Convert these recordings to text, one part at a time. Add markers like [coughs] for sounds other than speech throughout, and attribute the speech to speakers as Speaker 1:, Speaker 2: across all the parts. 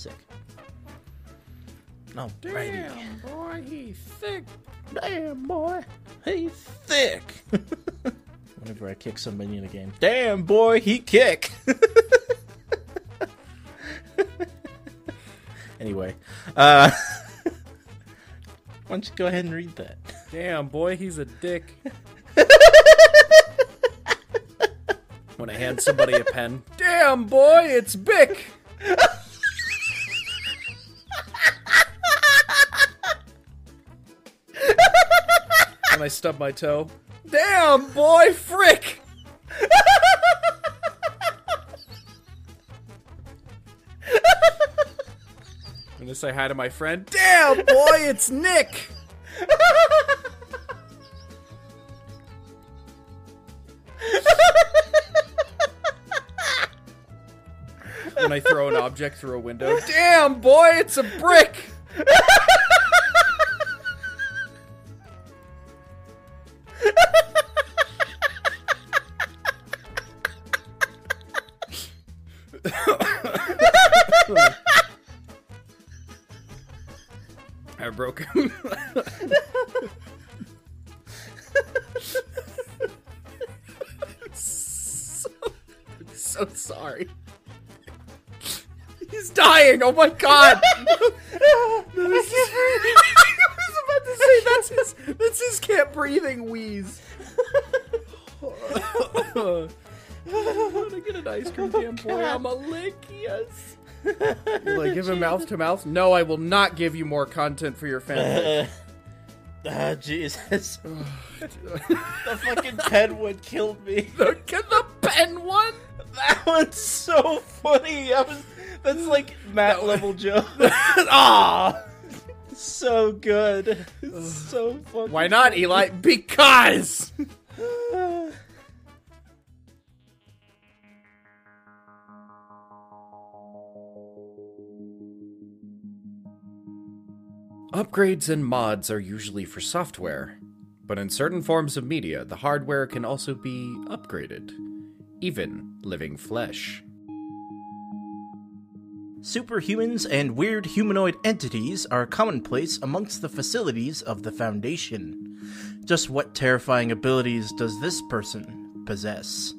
Speaker 1: sick. Oh, righty.
Speaker 2: boy, he's thick.
Speaker 1: Damn, boy, he's thick. [laughs] Whenever I kick somebody in a game, damn, boy, he kick. [laughs] anyway, uh, [laughs] why don't you go ahead and read that?
Speaker 2: Damn, boy, he's a dick. when I hand somebody a pen, damn, boy, it's Bic. When I stub my toe, damn, boy, frick. When I say hi to my friend, damn, boy, it's Nick. when I throw an object through a window. Damn, boy, it's a brick! Oh my god. [laughs] [laughs] I was about to say that's his that's his can't breathing wheeze. I want to get an ice cream jam boy. I'm a lick, yes. Will I give him mouth to mouth? No, I will not give you more content for your fanfic. [laughs]
Speaker 1: Ah, Jesus. [sighs] the fucking pen would kill me.
Speaker 2: Get the pen one.
Speaker 1: That one's so funny. I was, that's like Matt level joke. [laughs]
Speaker 2: Ah, [laughs]
Speaker 1: so good. It's so fucking.
Speaker 2: why not, Eli? Because. [laughs] Upgrades and mods are usually for software, but in certain forms of media, the hardware can also be upgraded, even living flesh.
Speaker 1: Superhumans and weird humanoid entities are commonplace amongst the facilities of the Foundation. Just what terrifying abilities does this person possess?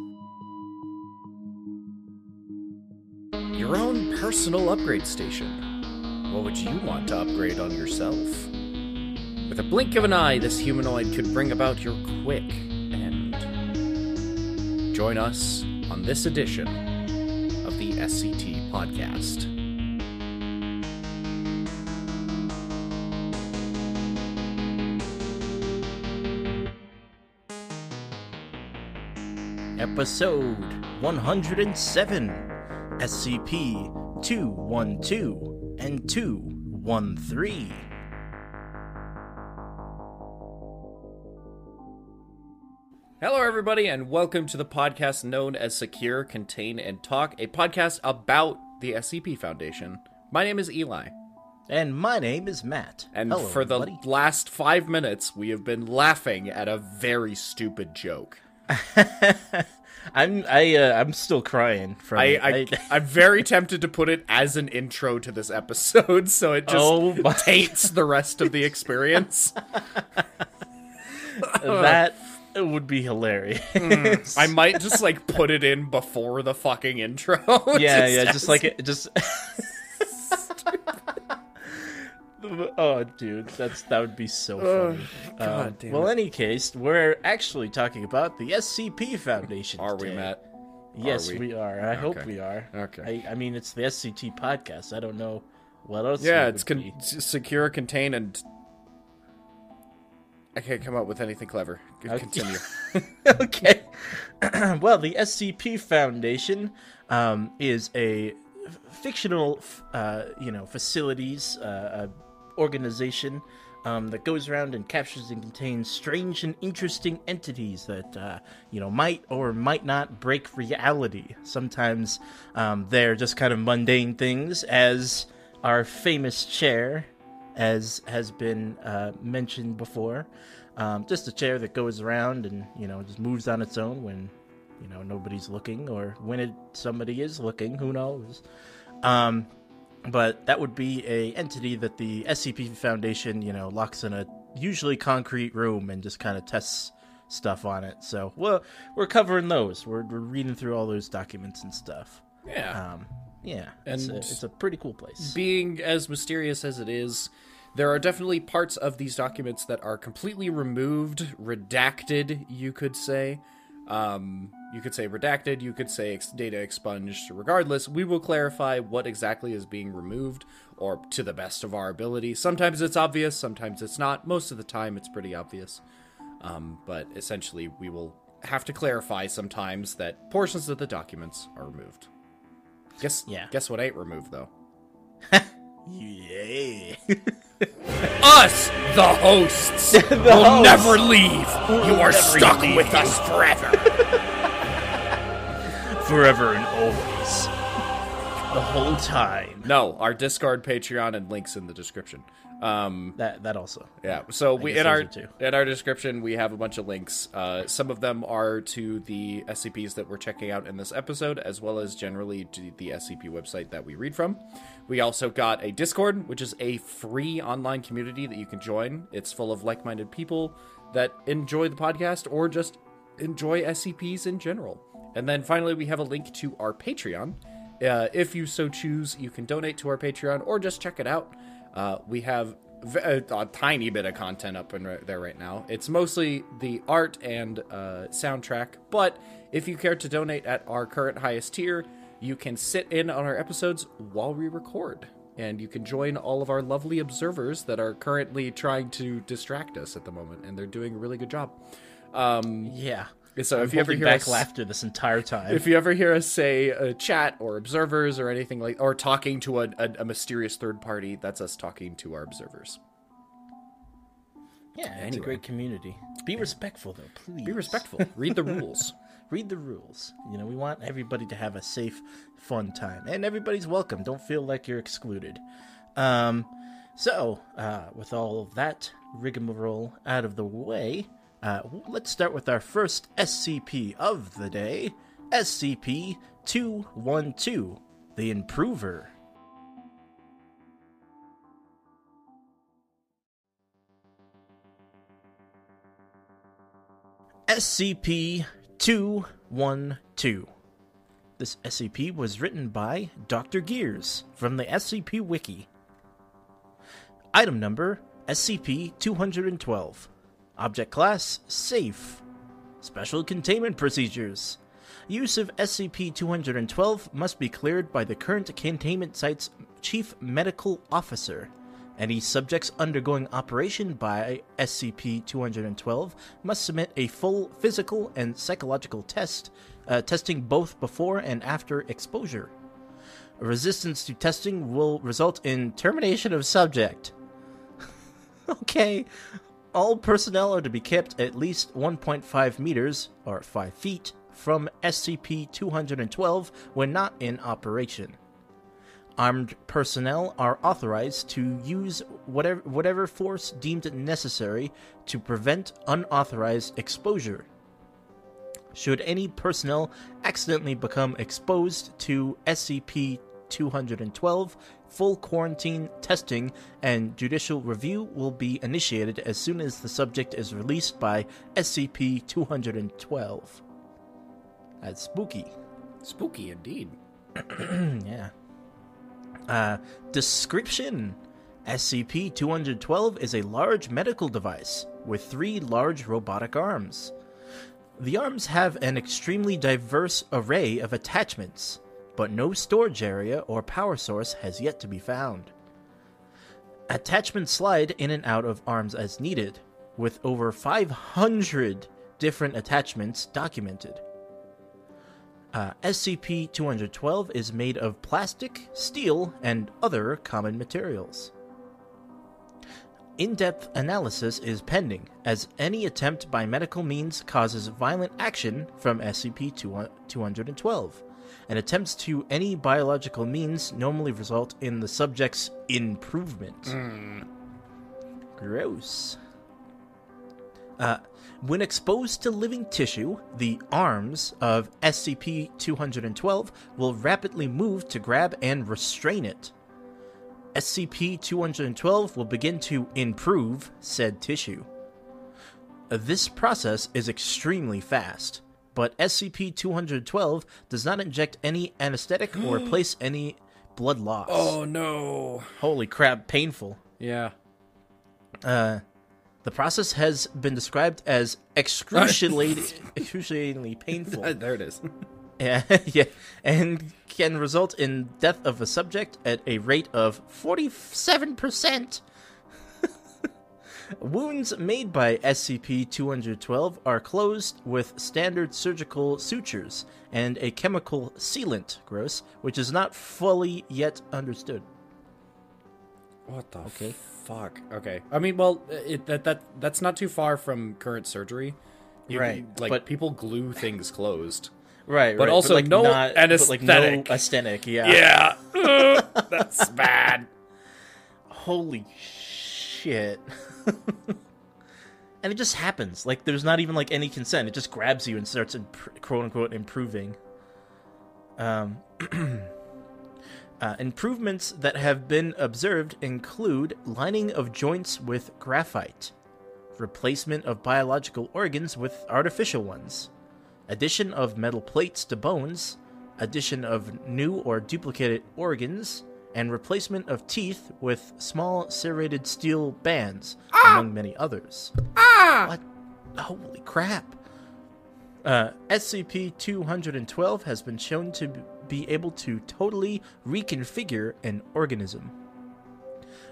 Speaker 2: Your own personal upgrade station. What would you want to upgrade on yourself? With a blink of an eye, this humanoid could bring about your quick end. Join us on this edition of the SCT podcast.
Speaker 1: Episode 107 SCP 212 and 213.
Speaker 2: Hello, everybody, and welcome to the podcast known as Secure, Contain, and Talk, a podcast about the SCP Foundation. My name is Eli,
Speaker 1: And my name is Matt.
Speaker 2: and
Speaker 1: Hello,
Speaker 2: for the
Speaker 1: everybody.
Speaker 2: last five minutes, we have been laughing at a very stupid joke. [laughs]
Speaker 1: I'm I uh, I'm still crying from
Speaker 2: I,
Speaker 1: it.
Speaker 2: I, [laughs] I'm very tempted to put it as an intro to this episode, so it just
Speaker 1: Oh my- [laughs]
Speaker 2: taints the rest of the experience. [laughs]
Speaker 1: that would be hilarious.
Speaker 2: I might just like put it in before the fucking intro.
Speaker 1: yeah,
Speaker 2: Just
Speaker 1: yeah, just like it, just. Oh, dude, that's that would be so funny.
Speaker 2: God
Speaker 1: Um,
Speaker 2: damn
Speaker 1: well,
Speaker 2: it.
Speaker 1: any case, we're actually talking about the SCP Foundation.
Speaker 2: Are we. Matt?
Speaker 1: Yes,
Speaker 2: we?
Speaker 1: we? are. I hope we are.
Speaker 2: Okay.
Speaker 1: I, I mean, it's the SCT podcast. I don't know what else.
Speaker 2: Yeah, it's con- secure, contain, and I can't come up with anything clever. C-
Speaker 1: Okay.
Speaker 2: Continue. [laughs] [laughs]
Speaker 1: okay. [clears throat] well, the SCP Foundation um, is a fictional, uh, you know, facilities uh, uh, organization um, that goes around and captures and contains strange and interesting entities that, uh, you know, might or might not break reality. Sometimes um, they're just kind of mundane things, as our famous chair, as has been uh, mentioned before. Um, just a chair that goes around and you know just moves on its own when you know nobody's looking, or when it somebody is looking. Who knows? But that would be a entity that the SCP Foundation, you know, locks in a usually concrete room and just kind of tests stuff on it. So, well, we're covering those. We're, we're reading through all those documents and stuff.
Speaker 2: Yeah.
Speaker 1: Um, yeah, it's, a,
Speaker 2: And-
Speaker 1: it's a pretty cool place.
Speaker 2: being as mysterious as it is, there are definitely parts of these documents that are completely removed, redacted, you could say. Um, you could say redacted, you could say ex- data expunged. Regardless, we will clarify what exactly is being removed, or to the best of our ability. Sometimes it's obvious, sometimes it's not. Most of the time, it's pretty obvious. Um, but essentially, we will have to clarify sometimes that portions of the documents are removed. Guess,
Speaker 1: Yeah.
Speaker 2: Guess what ain't removed though.
Speaker 1: Yeah. [laughs]
Speaker 2: Us, the hosts, [laughs] will
Speaker 1: hosts.
Speaker 2: never leave. you are stuck
Speaker 1: leave
Speaker 2: with us forever.
Speaker 1: Forever and always. The whole time.
Speaker 2: no, our Discord, Patreon, and links in the description. Um,
Speaker 1: That that also.
Speaker 2: yeah. So we in our in our description we have a bunch of links. Uh, some of them are to the SCPs that we're checking out in this episode, as well as generally to the SCP website that we read from. We also got a Discord, which is a free online community that you can join. It's full of like-minded people that enjoy the podcast or just enjoy SCPs in general. And then finally, we have a link to our Patreon. Uh, if you so choose, you can donate to our Patreon or just check it out. Uh, we have v- a, tiny bit of content up in there right now. It's mostly the art and uh, soundtrack, but if you care to donate at our current highest tier, you can sit in on our episodes while we record. And you can join all of our lovely observers that are currently trying to distract us at the moment, and they're doing a really good job. Um,
Speaker 1: Yeah.
Speaker 2: So
Speaker 1: I'm
Speaker 2: if you ever hear
Speaker 1: back
Speaker 2: us,
Speaker 1: laughter this entire time.
Speaker 2: if you ever hear us say uh, chat or observers or anything like, or talking to a, a, a mysterious third party, that's us talking to our observers.
Speaker 1: yeah, it's a great community. Be respectful though, please.
Speaker 2: Be respectful. Read the rules. [laughs]
Speaker 1: Read the rules. You know, we want everybody to have a safe, fun time, and everybody's welcome. Don't feel like you're excluded. Um, so, uh, with all of that rigmarole out of the way, uh, let's start with our first SCP of the day SCP 212, the Improver. SCP 212. This SCP was written by Dr. Gears from the SCP Wiki. Item number SCP 212. Object class Safe. Special containment procedures. Use of SCP 212 must be cleared by the current containment site's Chief Medical Officer. Any subjects undergoing operation by SCP 212 must submit a full physical and psychological test, uh, testing both before and after exposure. Resistance to testing will result in termination of subject. [laughs] okay. All personnel are to be kept at least 1.5 meters, or 5 feet, from SCP 212 when not in operation. Armed personnel are authorized to use whatever, whatever force deemed necessary to prevent unauthorized exposure. Should any personnel accidentally become exposed to SCP 212, full quarantine testing and judicial review will be initiated as soon as the subject is released by SCP 212. That's spooky.
Speaker 2: Spooky indeed. [clears throat]
Speaker 1: yeah. Uh, description SCP 212 is a large medical device with three large robotic arms. The arms have an extremely diverse array of attachments, but no storage area or power source has yet to be found. Attachments slide in and out of arms as needed, with over 500 different attachments documented. Uh, SCP 212 is made of plastic, steel, and other common materials. In depth analysis is pending, as any attempt by medical means causes violent action from SCP 212, and attempts to any biological means normally result in the subject's improvement. Gross. Uh, when exposed to living tissue, the arms of SCP 212 will rapidly move to grab and restrain it. SCP-212 will begin to improve said tissue. Uh, This process is extremely fast, but SCP-212 does not inject any anesthetic or [gasps] place any blood loss.
Speaker 2: Oh no.
Speaker 1: Holy crap, painful.
Speaker 2: Yeah.
Speaker 1: Uh, the process has been described as excruciating, [laughs] excruciatingly painful. [laughs]
Speaker 2: there it is. [laughs]
Speaker 1: Yeah, yeah, and can result in death of a subject at a rate of 47%. Wounds made by SCP-212 are closed with standard surgical sutures and a chemical sealant, gross, which is not fully yet understood.
Speaker 2: What the
Speaker 1: Okay.
Speaker 2: fuck? Okay. I mean, well, it, that that that's not too far from current surgery. You
Speaker 1: Right,
Speaker 2: like
Speaker 1: but-
Speaker 2: people glue things closed. [laughs]
Speaker 1: Right,
Speaker 2: But right, also
Speaker 1: like
Speaker 2: no
Speaker 1: not, but like no
Speaker 2: anesthetic,
Speaker 1: yeah.
Speaker 2: Yeah. [laughs] That's bad.
Speaker 1: Holy shit. [laughs] and it just happens. Like there's not even like any consent. It just grabs you and starts imp- quote unquote improving. Um [clears throat] uh, improvements that have been observed include lining of joints with graphite, replacement of biological organs with artificial ones, addition of metal plates to bones, addition of new or duplicated organs, and replacement of teeth with small serrated steel bands, among many others. What? Holy crap! Uh, SCP 212 has been shown to be able to totally reconfigure an organism.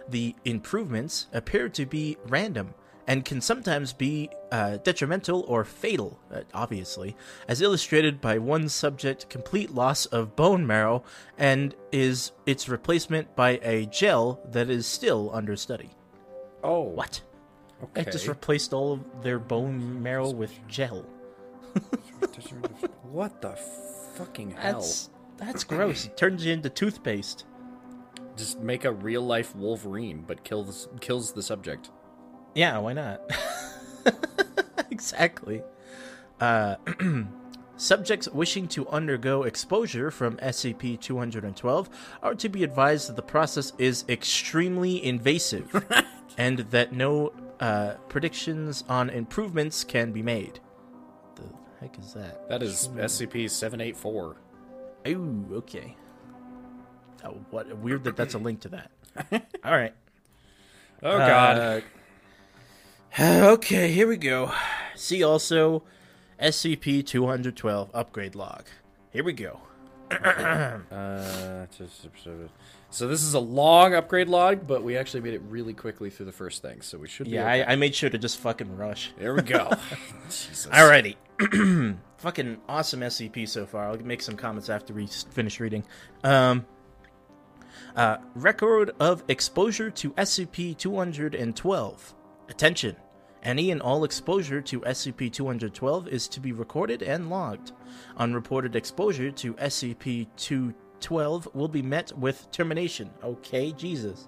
Speaker 1: The improvements appear to be random and can sometimes be uh, detrimental or fatal, uh, obviously, as illustrated by one subject complete loss of bone marrow and is its replacement by a gel that is still under study.
Speaker 2: Oh.
Speaker 1: What?
Speaker 2: Okay.
Speaker 1: It just replaced all of their bone marrow with gel. [laughs]
Speaker 2: what the fucking hell?
Speaker 1: That's that's gross. It turns you into toothpaste.
Speaker 2: Just make a real life Wolverine, but kills kills the subject.
Speaker 1: Yeah, why not? [laughs] exactly. Uh, [clears throat] subjects wishing to undergo exposure from SCP 212 are to be advised that the process is extremely invasive [laughs] and that no uh, predictions on improvements can be made. The heck is that?
Speaker 2: That is SCP seven eight four.
Speaker 1: Oh, okay. Oh, what weird that that's a link to that. [laughs] All right.
Speaker 2: Oh god.
Speaker 1: Uh, [sighs] okay, here we go. See also SCP 212 upgrade log. Here we go. [coughs]
Speaker 2: Uh, so this is a long upgrade log, but we actually made it really quickly through the first thing, so we should be
Speaker 1: Yeah,
Speaker 2: okay.
Speaker 1: I, I made sure to just fucking rush.
Speaker 2: There we go. [laughs] Jesus.
Speaker 1: Alrighty. [clears throat] fucking awesome SCP so far. I'll make some comments after we finish reading. Um, uh, record of exposure to SCP 212. Attention. Any and all exposure to SCP 212 is to be recorded and logged. Unreported exposure to SCP 212 will be met with termination. Okay, Jesus.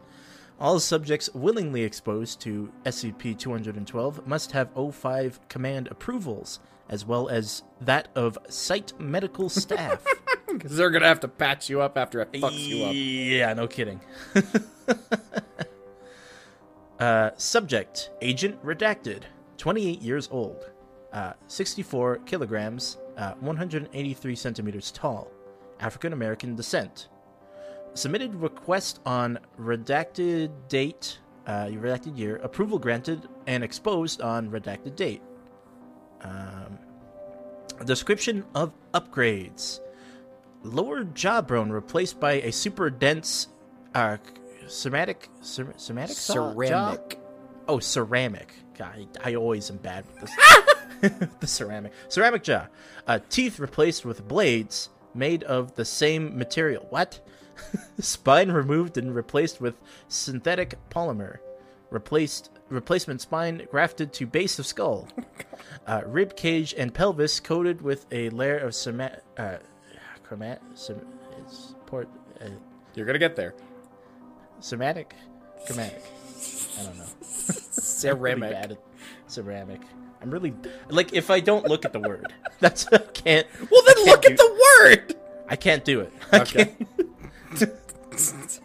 Speaker 1: All subjects willingly exposed to SCP 212 must have O5 command approvals, as well as that of site medical [laughs] staff.
Speaker 2: Because they're gonna have to patch you up after it fucks you up.
Speaker 1: Yeah, no kidding. [laughs] uh, subject Agent Redacted, 28 years old, uh, 64 kilograms, uh, 183 centimeters tall, African American descent. Submitted request on redacted date, uh, redacted year, approval granted, and exposed on redacted date. Um, description of upgrades lower jawbone replaced by a super dense uh ceramic cer- ceramic saw- jaw?
Speaker 2: Ceramic.
Speaker 1: oh ceramic. God i, I always am bad with this. [laughs] [laughs] The ceramic. Ceramic jaw. Uh, teeth replaced with blades made of the same material. What? [laughs] Spine removed and replaced with synthetic polymer. Replaced replacement spine grafted to base of skull. Uh, rib cage and pelvis coated with a layer of cema- uh, chromat cer- it's port uh,
Speaker 2: You're gonna get there.
Speaker 1: Somatic chromatic i don't know [laughs] really
Speaker 2: Ceramic.
Speaker 1: bad at ceramic i'm really like if i don't look at the word [laughs] that's i can't
Speaker 2: Well, then
Speaker 1: can't
Speaker 2: look
Speaker 1: do-
Speaker 2: at the word.
Speaker 1: i can't do it I
Speaker 2: Okay.
Speaker 1: can't- [laughs]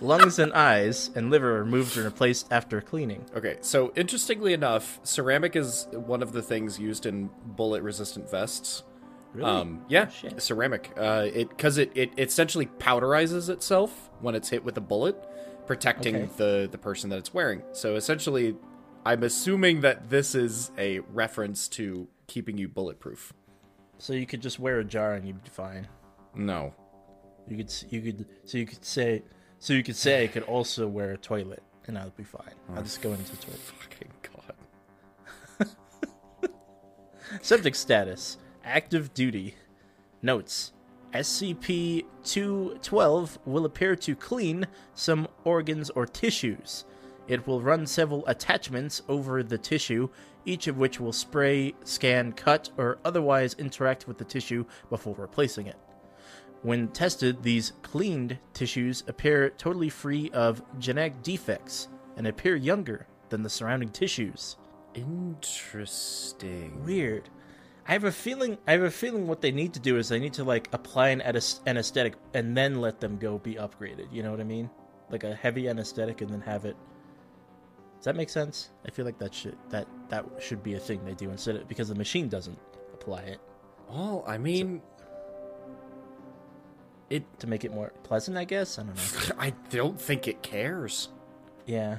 Speaker 1: Lungs and eyes and liver are removed and replaced after cleaning.
Speaker 2: Okay, so interestingly enough, ceramic is one of the things used in bullet-resistant vests.
Speaker 1: Really?
Speaker 2: Um, yeah,
Speaker 1: shit.
Speaker 2: ceramic. Uh, it because it, it essentially powderizes itself when it's hit with a bullet, protecting
Speaker 1: Okay.
Speaker 2: the the person that it's wearing. So essentially, I'm assuming that this is a reference to keeping you bulletproof.
Speaker 1: so you could just wear a jar and you'd be fine.
Speaker 2: No,
Speaker 1: You could you could so you could say so you could say I could also wear a toilet and I'll be fine. Oh, I'll just go into the toilet.
Speaker 2: fucking god. [laughs]
Speaker 1: Subject status: active duty. Notes: SCP-212 will appear to clean some organs or tissues. It will run several attachments over the tissue, each of which will spray, scan, cut, or otherwise interact with the tissue before replacing it. When tested, these cleaned tissues appear totally free of genetic defects and appear younger than the surrounding tissues.
Speaker 2: Interesting.
Speaker 1: Weird. I have a feeling. I have a feeling what they need to do is they need to like apply an anes- anesthetic and then let them go be upgraded. You know what I mean? Like a heavy anesthetic and then have it. Does that make sense? I feel like that should that that should be a thing they do instead of because the machine doesn't apply it
Speaker 2: Well, I mean, it.
Speaker 1: to make it more pleasant. I guess I don't know. [laughs]
Speaker 2: I don't think it cares.
Speaker 1: Yeah.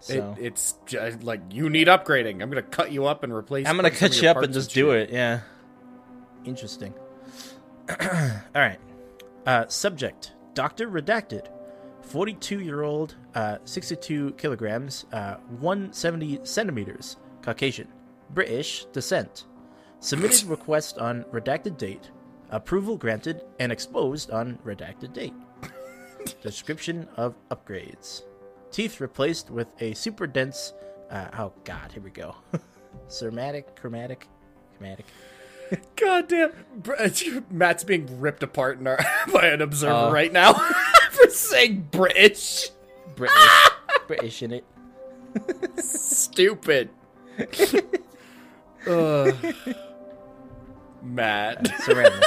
Speaker 1: So
Speaker 2: It, it's just like you need upgrading. I'm gonna cut you up and replace.
Speaker 1: I'm gonna cut you up and just do it. Yeah. Interesting. [clears throat] All right. Uh, subject: Doctor Redacted, 42 year old, uh, 62 kilograms, uh, 170 centimeters, Caucasian, British descent. Submitted request on redacted date. Approval granted and exposed on redacted date. [laughs] Description of upgrades. Teeth replaced with a super dense. Uh, oh God, here we go. [laughs] Cermatic, chromatic, chromatic. [laughs]
Speaker 2: God damn, [laughs] Matt's being ripped apart in our, by an observer
Speaker 1: Oh.
Speaker 2: right now for saying British.
Speaker 1: British, British in it.
Speaker 2: Stupid. Ugh. [sighs] Matt.
Speaker 1: Ceramic.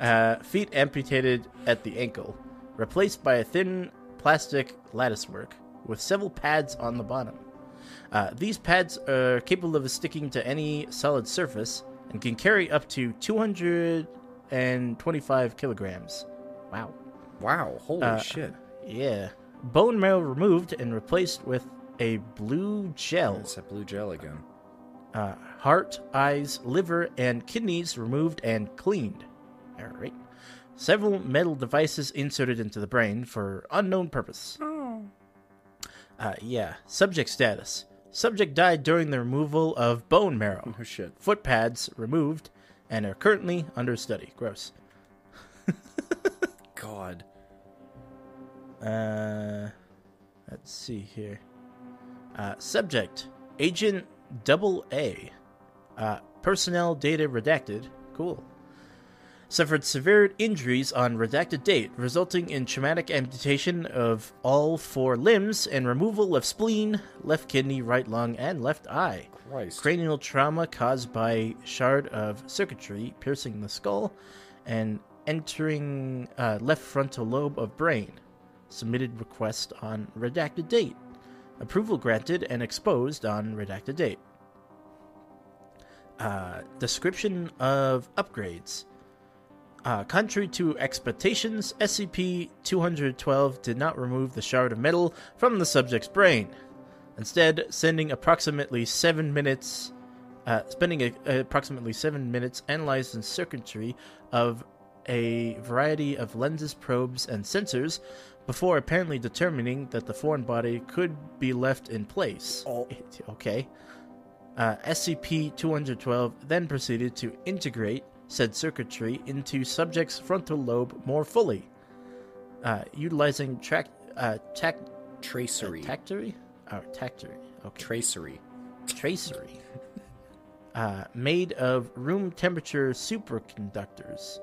Speaker 1: uh, feet amputated at the ankle, replaced by a thin plastic latticework with several pads on the bottom. Uh, these pads are capable of sticking to any solid surface and can carry up to 225 kilograms. Wow.
Speaker 2: Wow, holy
Speaker 1: Uh,
Speaker 2: shit.
Speaker 1: Yeah. Bone marrow removed and replaced with a blue gel.
Speaker 2: It's a blue gel again.
Speaker 1: Uh, heart, eyes, liver, and kidneys removed and cleaned. All right. Several metal devices inserted into the brain for unknown purpose. Uh, yeah. Subject status. Subject died during the removal of bone marrow.
Speaker 2: Oh shit.
Speaker 1: Foot pads removed and are currently under study. Gross. [laughs]
Speaker 2: God.
Speaker 1: Uh, let's see here. Uh, subject Agent Double A. Uh, personnel data redacted. Cool. Suffered severe injuries on redacted date, resulting in traumatic amputation of all four limbs and removal of spleen, left kidney, right lung, and left eye.
Speaker 2: Christ.
Speaker 1: Cranial trauma caused by shard of circuitry piercing the skull and entering uh, left frontal lobe of brain. Submitted request on redacted date. Approval granted and exposed on redacted date. Uh, description of upgrades. Uh, contrary to expectations, SCP 212 did not remove the shard of metal from the subject's brain. Instead sending approximately seven minutes uh, spending a, approximately seven minutes analyzing circuitry of a variety of lenses probes and sensors before apparently determining that the foreign body could be left in place.
Speaker 2: Oh. [laughs]
Speaker 1: okay. Uh, scp-212 then proceeded to integrate said circuitry into subject's frontal lobe more fully uh, utilizing track uh, tac-
Speaker 2: Tracery.
Speaker 1: Tactory? Oh, tactory. Okay.
Speaker 2: Tracery.
Speaker 1: Tracery. uh, made of room temperature superconductors.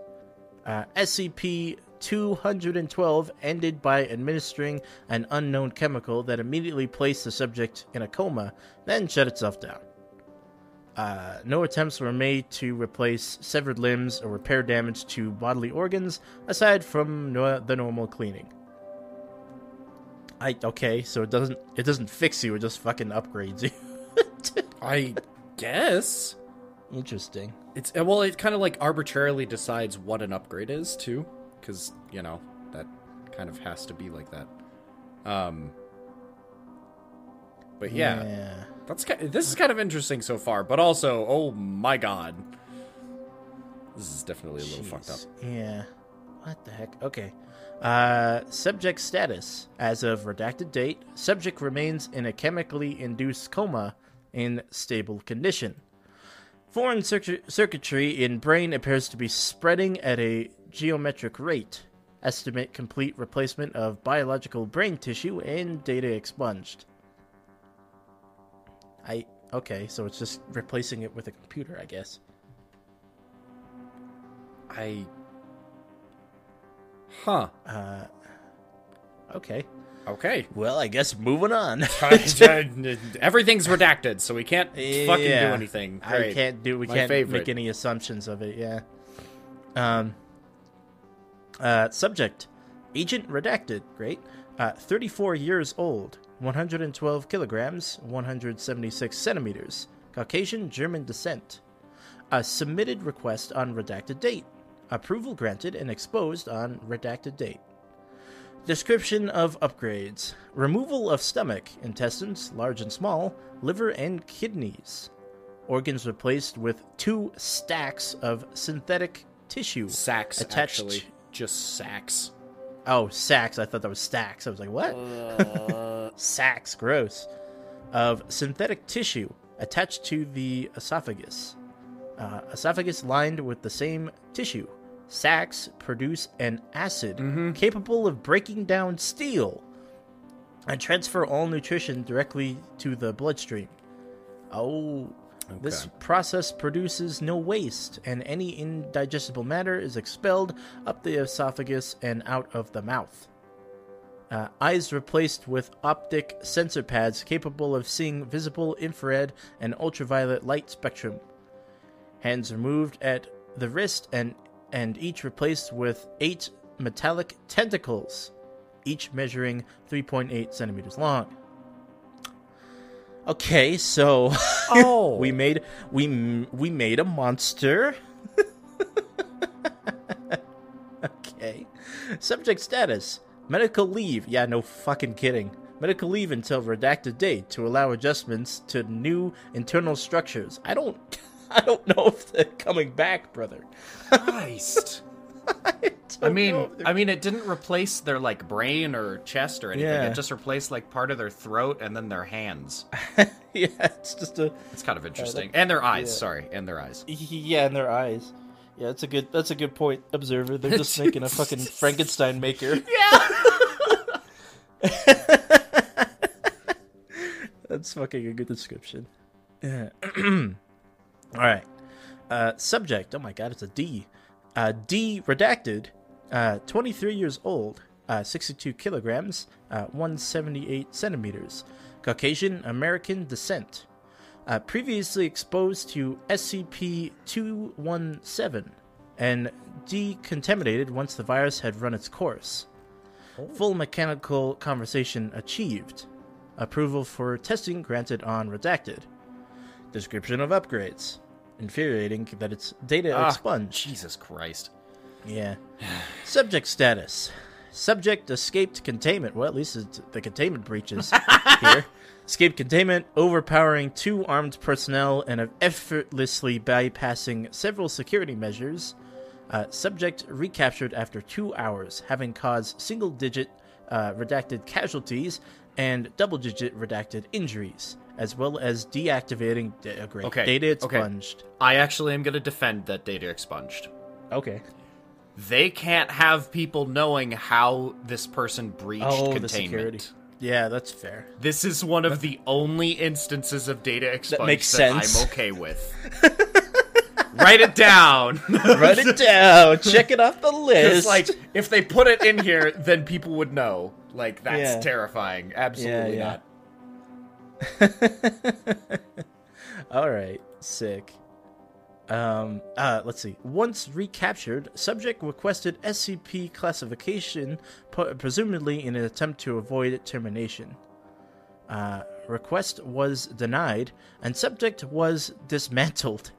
Speaker 1: Uh, SCP 212 ended by administering an unknown chemical that immediately placed the subject in a coma, then shut itself down. Uh, no attempts were made to replace severed limbs or repair damage to bodily organs aside from no- the normal cleaning. I okay, so it doesn't it doesn't fix you, it just fucking upgrades you. [laughs]
Speaker 2: I guess
Speaker 1: Interesting.
Speaker 2: it's uh, well, it kind of like arbitrarily decides what an upgrade is too, because you know that kind of has to be like that. Um, but yeah,
Speaker 1: Yeah.
Speaker 2: that's ki- this is kind of interesting so far. But also, oh my god, this is definitely a little fucked up.
Speaker 1: Yeah. What the heck? Okay. Uh, subject status. As of redacted date, subject remains in a chemically induced coma in stable condition. Foreign circu- circuitry in brain appears to be spreading at a geometric rate. Estimate complete replacement of biological brain tissue and data expunged. I. Okay, so it's just replacing it with a computer, I guess.
Speaker 2: I, huh?
Speaker 1: Uh. Okay.
Speaker 2: Okay.
Speaker 1: Well, I guess moving on. [laughs] [laughs]
Speaker 2: Everything's redacted, so we can't fucking do
Speaker 1: Yeah.
Speaker 2: anything.
Speaker 1: I can't do. We
Speaker 2: My
Speaker 1: can't
Speaker 2: favorite.
Speaker 1: make any assumptions of it. Yeah. Um. Uh. Subject: Agent redacted. Great. Uh. Thirty-four years old. One hundred and twelve kilograms. One hundred seventy-six centimeters. Caucasian German descent. A submitted request on redacted date. Approval granted and exposed on redacted date. Description of upgrades removal of stomach, intestines, large and small, liver, and kidneys. Organs replaced with two stacks of synthetic tissue.
Speaker 2: Sacks,
Speaker 1: attached-
Speaker 2: actually. Just sacks.
Speaker 1: Oh, sacks. I thought that was stacks. I was like, what?
Speaker 2: Uh,
Speaker 1: Sacks. Gross. Of synthetic tissue attached to the esophagus. Uh, esophagus lined with the same tissue. Sacs produce an acid capable of breaking down steel and transfer all nutrition directly to the bloodstream. Oh, this process produces no waste, and any indigestible matter is expelled up the esophagus and out of the mouth. Uh, eyes replaced with optic sensor pads capable of seeing visible infrared and ultraviolet light spectrum. Hands removed at the wrist and and each replaced with eight metallic tentacles, each measuring 3.8 centimeters long. Okay, so [laughs]
Speaker 2: oh,
Speaker 1: we made we we made a monster. [laughs] okay. Subject status: medical leave. Yeah, no fucking kidding. Medical leave until redacted date to allow adjustments to new internal structures. I don't [laughs] I don't know if they're coming back, brother.
Speaker 2: Christ. [laughs]
Speaker 1: I,
Speaker 2: I mean,
Speaker 1: know if they're-
Speaker 2: I mean, it didn't replace their like brain or chest or anything.
Speaker 1: Yeah.
Speaker 2: It just replaced like part of their throat and then their hands. [laughs]
Speaker 1: yeah, it's just a
Speaker 2: It's kind of interesting, and their eyes.
Speaker 1: yeah.
Speaker 2: Sorry, and their eyes.
Speaker 1: yeah, and their eyes. Yeah, that's a good that's a good point, observer. They're just [laughs] making a fucking Frankenstein maker. [laughs]
Speaker 2: Yeah. [laughs]
Speaker 1: That's fucking a good description. Yeah. [clears throat] All right. Uh, subject. Oh my god, it's a D. Uh, D redacted. Uh, 23 years old. Uh, 62 kilograms. Uh, 178 centimeters. Caucasian American descent. Uh, previously exposed to SCP 217 and decontaminated once the virus had run its course. Full mechanical conversation achieved. Approval for testing granted on redacted. Description of upgrades. Infuriating that it's data
Speaker 2: Ah,
Speaker 1: expunged.
Speaker 2: Jesus Christ.
Speaker 1: Yeah. [sighs] Subject status. Subject escaped containment. Well, at least it's the containment breaches [laughs] here. Escaped containment, overpowering two armed personnel and effortlessly bypassing several security measures. Uh, subject recaptured after two hours, having caused single digit uh, redacted casualties and double digit redacted injuries, as well as deactivating da- uh, great,
Speaker 2: Okay,
Speaker 1: data
Speaker 2: okay.
Speaker 1: expunged.
Speaker 2: I actually am going to defend that data expunged.
Speaker 1: Okay.
Speaker 2: They can't have people knowing how this person breached
Speaker 1: Oh,
Speaker 2: containment.
Speaker 1: the security. Yeah, that's fair.
Speaker 2: This is one of the only instances of data expunged
Speaker 1: makes
Speaker 2: that
Speaker 1: sense.
Speaker 2: I'm okay with. [laughs] Write it down. [laughs]
Speaker 1: Write it down. Check it off the [laughs] list.
Speaker 2: like, if they put it in here, then people would know. Like, that's
Speaker 1: Yeah.
Speaker 2: terrifying. Absolutely
Speaker 1: Yeah,
Speaker 2: not.
Speaker 1: All right, sick. Um, uh, let's see. Once recaptured, subject requested SCP classification, presumably in an attempt to avoid termination. Uh, request was denied, and subject was dismantled.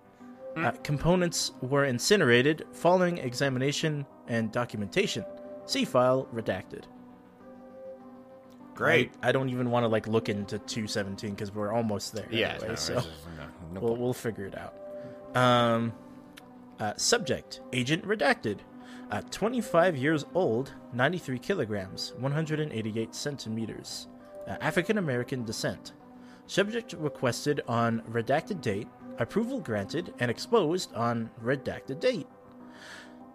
Speaker 1: Uh, components were incinerated following examination and documentation. See file redacted.
Speaker 2: Great.
Speaker 1: I, I don't even want to like look into 217 because we're almost there.
Speaker 2: Yeah.
Speaker 1: anyway,
Speaker 2: no,
Speaker 1: so
Speaker 2: no, no
Speaker 1: we'll, we'll figure it out. Um, uh, subject agent redacted. Uh, 25 years old, 93 kilograms, 188 centimeters. Uh, African American descent. Subject requested on redacted date. Approval granted and exposed on redacted date.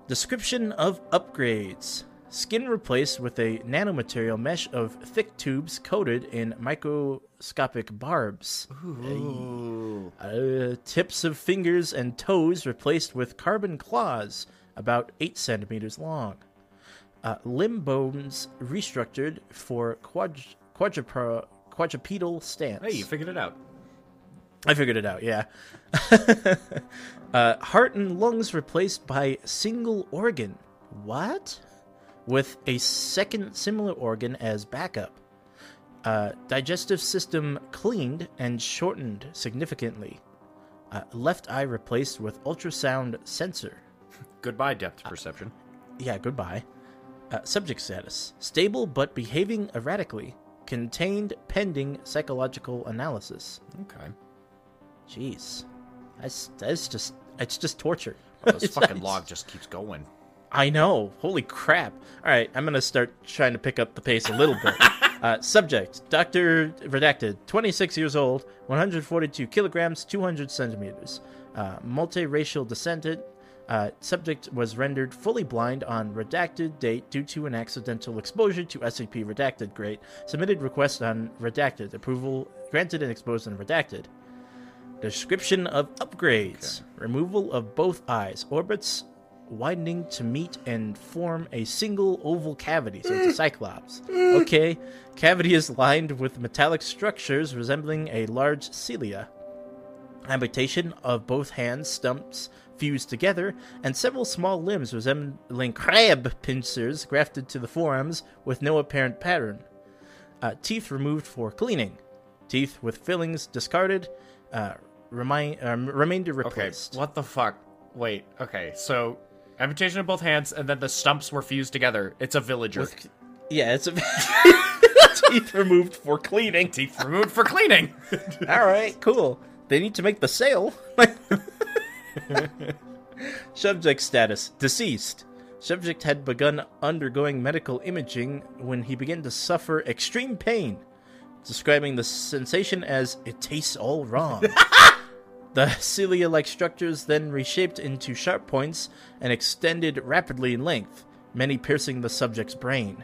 Speaker 1: Description of upgrades. Skin replaced with a nanomaterial mesh of thick tubes coated in microscopic barbs.
Speaker 2: Ooh.
Speaker 1: Uh, tips of fingers and toes replaced with carbon claws, about 8 centimeters long. Uh, limb bones restructured for quadrupro- quadrupedal stance.
Speaker 2: Hey, you figured it out.
Speaker 1: I figured it out, yeah. [laughs] uh, heart and lungs replaced by single organ. What? With a second similar organ as backup. Uh, digestive system cleaned and shortened significantly. Uh, left eye replaced with ultrasound sensor.
Speaker 2: Goodbye, depth perception.
Speaker 1: Yeah, goodbye. Uh, subject status stable but behaving erratically. Contained pending psychological analysis.
Speaker 2: Okay.
Speaker 1: Jeez, that's that's just it's just torture.
Speaker 2: Well, this [laughs] fucking log just keeps going.
Speaker 1: I know. Holy crap! All right, I'm gonna start trying to pick up the pace a little bit. [laughs] uh, subject: Doctor Redacted, 26 years old, 142 kilograms, 200 centimeters, uh, multiracial descendant. Uh, subject was rendered fully blind on redacted date due to an accidental exposure to SCP redacted. Great. Submitted request on redacted. Approval granted and exposed on redacted. Description of upgrades: removal of both eyes, orbits widening to meet and form a single oval cavity. So it's a cyclops. Okay, cavity is lined with metallic structures resembling a large cilia. Amputation of both hands, stumps fused together, and several small limbs resembling crab pincers grafted to the forearms with no apparent pattern. Uh, teeth removed for cleaning. Teeth with fillings discarded. Uh, remind, uh, remainder
Speaker 2: Okay. What the fuck? Wait. Okay. So, amputation of both hands, and then the stumps were fused together. It's a villager.
Speaker 1: With- yeah, it's a [laughs] teeth removed for cleaning.
Speaker 2: Teeth removed for cleaning. [laughs]
Speaker 1: All right, cool. They need to make the sale. [laughs] Subject status deceased. Subject had begun undergoing medical imaging when he began to suffer extreme pain, describing the sensation as it tastes all wrong. The [laughs] cilia like structures then reshaped into sharp points and extended rapidly in length, many piercing the subject's brain.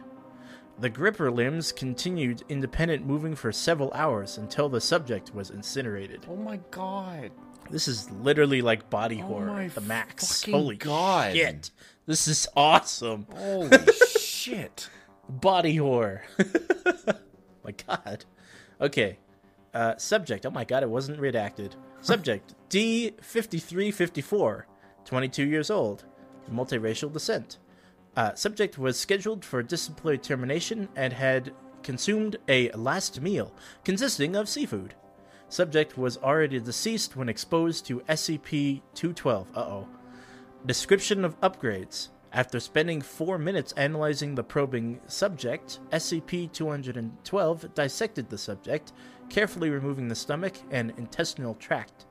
Speaker 1: The gripper limbs continued independent moving for several hours until the subject was incinerated.
Speaker 2: oh my god.
Speaker 1: This is literally like body
Speaker 2: Oh
Speaker 1: horror, the max. Holy
Speaker 2: God.
Speaker 1: shit! This is awesome.
Speaker 2: Holy [laughs] shit.
Speaker 1: Body horror. [laughs] my god. Okay. Uh, subject. Oh my god, it wasn't redacted. Subject [laughs] D5354, 22 years old, multiracial descent. Uh, subject was scheduled for disciplinary termination and had consumed a last meal consisting of seafood. Subject was already deceased when exposed to SCP 212. Uh oh. Description of upgrades. After spending four minutes analyzing the probing subject, SCP 212 dissected the subject, carefully removing the stomach and intestinal tract.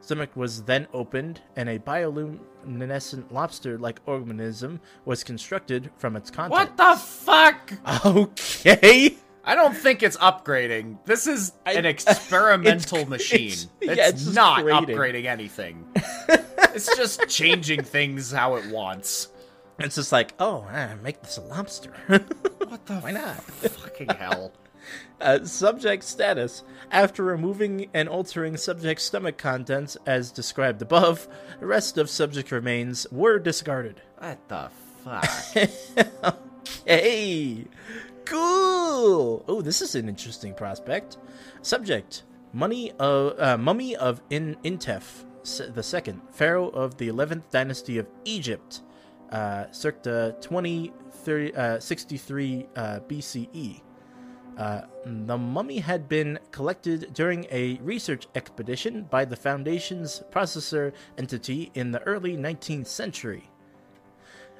Speaker 1: Stomach was then opened, and a bioluminescent lobster like organism was constructed from its contents.
Speaker 2: What the fuck?
Speaker 1: Okay!
Speaker 2: I don't think it's upgrading. This is
Speaker 1: I-
Speaker 2: an experimental [laughs]
Speaker 1: it's-
Speaker 2: machine.
Speaker 1: it's-
Speaker 2: It's,
Speaker 1: yeah, it's
Speaker 2: not
Speaker 1: grading.
Speaker 2: upgrading anything. [laughs] it's just changing things how it wants.
Speaker 1: It's just like, oh, make this a lobster.
Speaker 2: What the [laughs]
Speaker 1: Why not?
Speaker 2: fucking hell?
Speaker 1: Uh, subject status. After removing and altering subject's stomach contents as described above, the rest of subject remains were discarded.
Speaker 2: What the fuck? [laughs]
Speaker 1: Hey, cool. Oh, this is an interesting prospect. Subject: Money of uh, mummy of in Intef, the second, pharaoh of the 11th dynasty of Egypt, uh, circa 20, 30, uh, 63 uh, BCE. Uh, the mummy had been collected during a research expedition by the Foundation's processor entity in the early 19th century.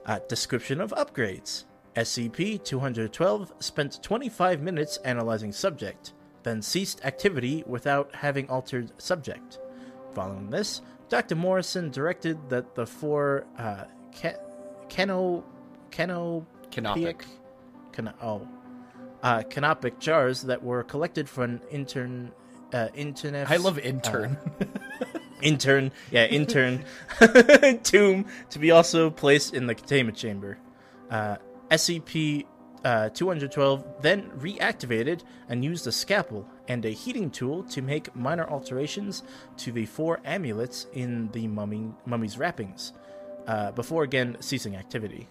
Speaker 1: Uh, description of upgrades SCP 212 spent 25 minutes analyzing subject, then ceased activity without having altered subject. Following this, Dr. Morrison directed that the four uh, ca- cano, cano,
Speaker 2: Canopic.
Speaker 1: Cano- oh, uh, canopic jars that were collected from intern, uh, internet.
Speaker 2: I love intern.
Speaker 1: intern, yeah, [laughs] intern [laughs] tomb to be also placed in the containment chamber. Uh, SCP uh, 212 then reactivated and used a scalpel and a heating tool to make minor alterations to the four amulets in the mummy, mummy's wrappings, uh, before again ceasing activity.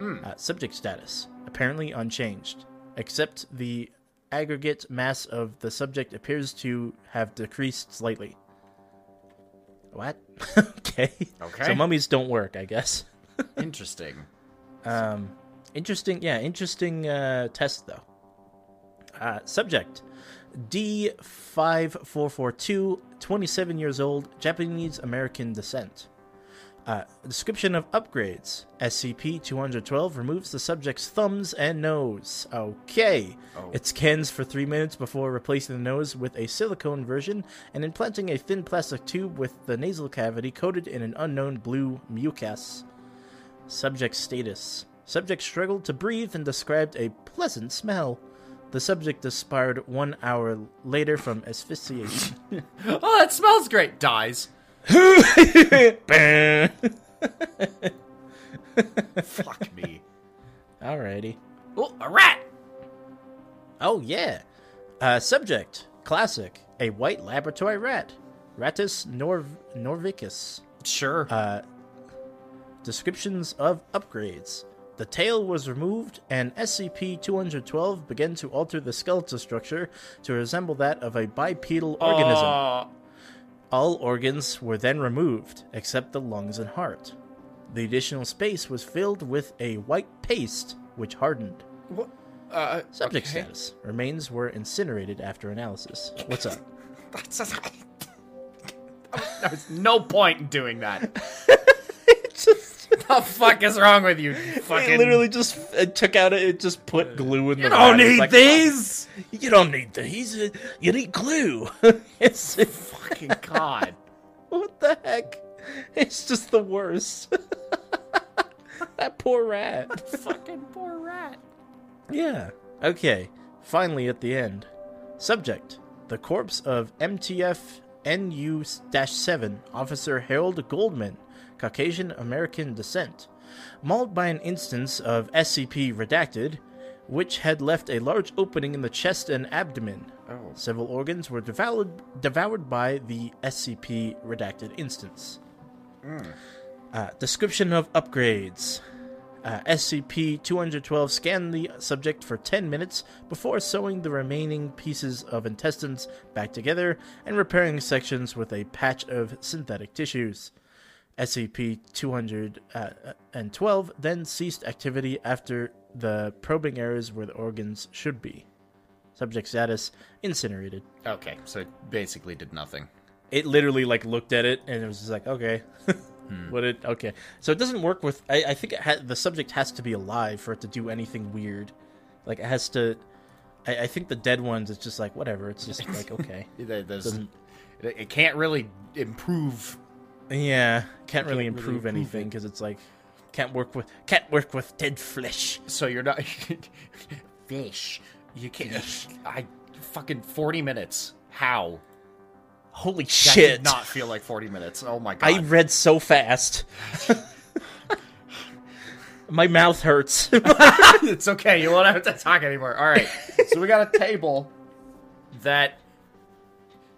Speaker 1: Uh, subject status apparently unchanged, except the aggregate mass of the subject appears to have decreased slightly. What? okay. [laughs]
Speaker 2: Okay.
Speaker 1: So mummies don't work, I guess. [laughs]
Speaker 2: Interesting.
Speaker 1: Um, interesting. Yeah, interesting uh, test though. Uh, subject D5442, 27 years old, Japanese American descent. Uh, description of upgrades SCP 212 removes the subject's thumbs and nose. Okay.
Speaker 2: Oh.
Speaker 1: It scans for three minutes before replacing the nose with a silicone version and implanting a thin plastic tube with the nasal cavity coated in an unknown blue mucus. Subject status. Subject struggled to breathe and described a pleasant smell. The subject expired one hour later from asphyxiation. [laughs]
Speaker 2: Oh, that smells great. Dies. [laughs] Fuck me.
Speaker 1: Alrighty.
Speaker 2: Oh, a rat.
Speaker 1: Oh, yeah. Uh, subject. Classic. A white laboratory rat. Rattus norv- norvicus.
Speaker 2: Sure.
Speaker 1: Uh, descriptions of upgrades. The tail was removed, and SCP 212 began to alter the skeletal structure to resemble that of a bipedal organism. All organs were then removed, except the lungs and heart. The additional space was filled with a white paste, which hardened.
Speaker 2: What? Uh,
Speaker 1: Subject
Speaker 2: okay.
Speaker 1: status remains were incinerated after analysis. What's up? [laughs]
Speaker 2: That's [laughs] There's no point in doing that. [laughs]
Speaker 1: just, [laughs]
Speaker 2: the fuck is wrong with you? you Fucking.
Speaker 1: it literally just it took out it just put glue in the
Speaker 2: You don't need
Speaker 1: like,
Speaker 2: these.
Speaker 1: You don't need these. You need glue. [laughs] it's [laughs]
Speaker 2: Fucking god.
Speaker 1: what the heck? It's just the worst. that poor rat.
Speaker 2: Fucking poor rat.
Speaker 1: Yeah. Okay. Finally, at the end. Subject: The corpse of MTF NU-7 Officer Harold Goldman, Caucasian American descent, mauled by an instance of SCP redacted, which had left a large opening in the chest and abdomen.
Speaker 2: Oh.
Speaker 1: Several organs were devoured devoured by the SCP redacted instance. Uh, description of upgrades. Uh, SCP 212 scanned the subject for 10 minutes before sewing the remaining pieces of intestines back together and repairing sections with a patch of synthetic tissues. SCP 212 uh, uh, then ceased activity after the probing areas where the organs should be. Subject status incinerated.
Speaker 2: Okay, so it basically did nothing.
Speaker 1: It literally like looked at it and it was just like, okay. [laughs] Hmm. What it okay? So it doesn't work with. I, I think it ha- the subject has to be alive for it to do anything weird. Like it has to. I, I think the dead ones. It's just like whatever. It's just like okay. [laughs]
Speaker 2: There's-
Speaker 1: Doesn't-
Speaker 2: it it can't really improve.
Speaker 1: Yeah, can't really
Speaker 2: really
Speaker 1: improve
Speaker 2: improve
Speaker 1: anything
Speaker 2: it.
Speaker 1: because it's like can't work with can't work with dead flesh.
Speaker 2: So you're not [laughs] fish. You can't. I fucking forty minutes. How?
Speaker 1: Holy
Speaker 2: That
Speaker 1: shit!
Speaker 2: did not feel like forty minutes. Oh my god.
Speaker 1: I read so fast. [laughs] My mouth hurts. [laughs]
Speaker 2: it's okay. You won't have to talk anymore. All right. So we got a table that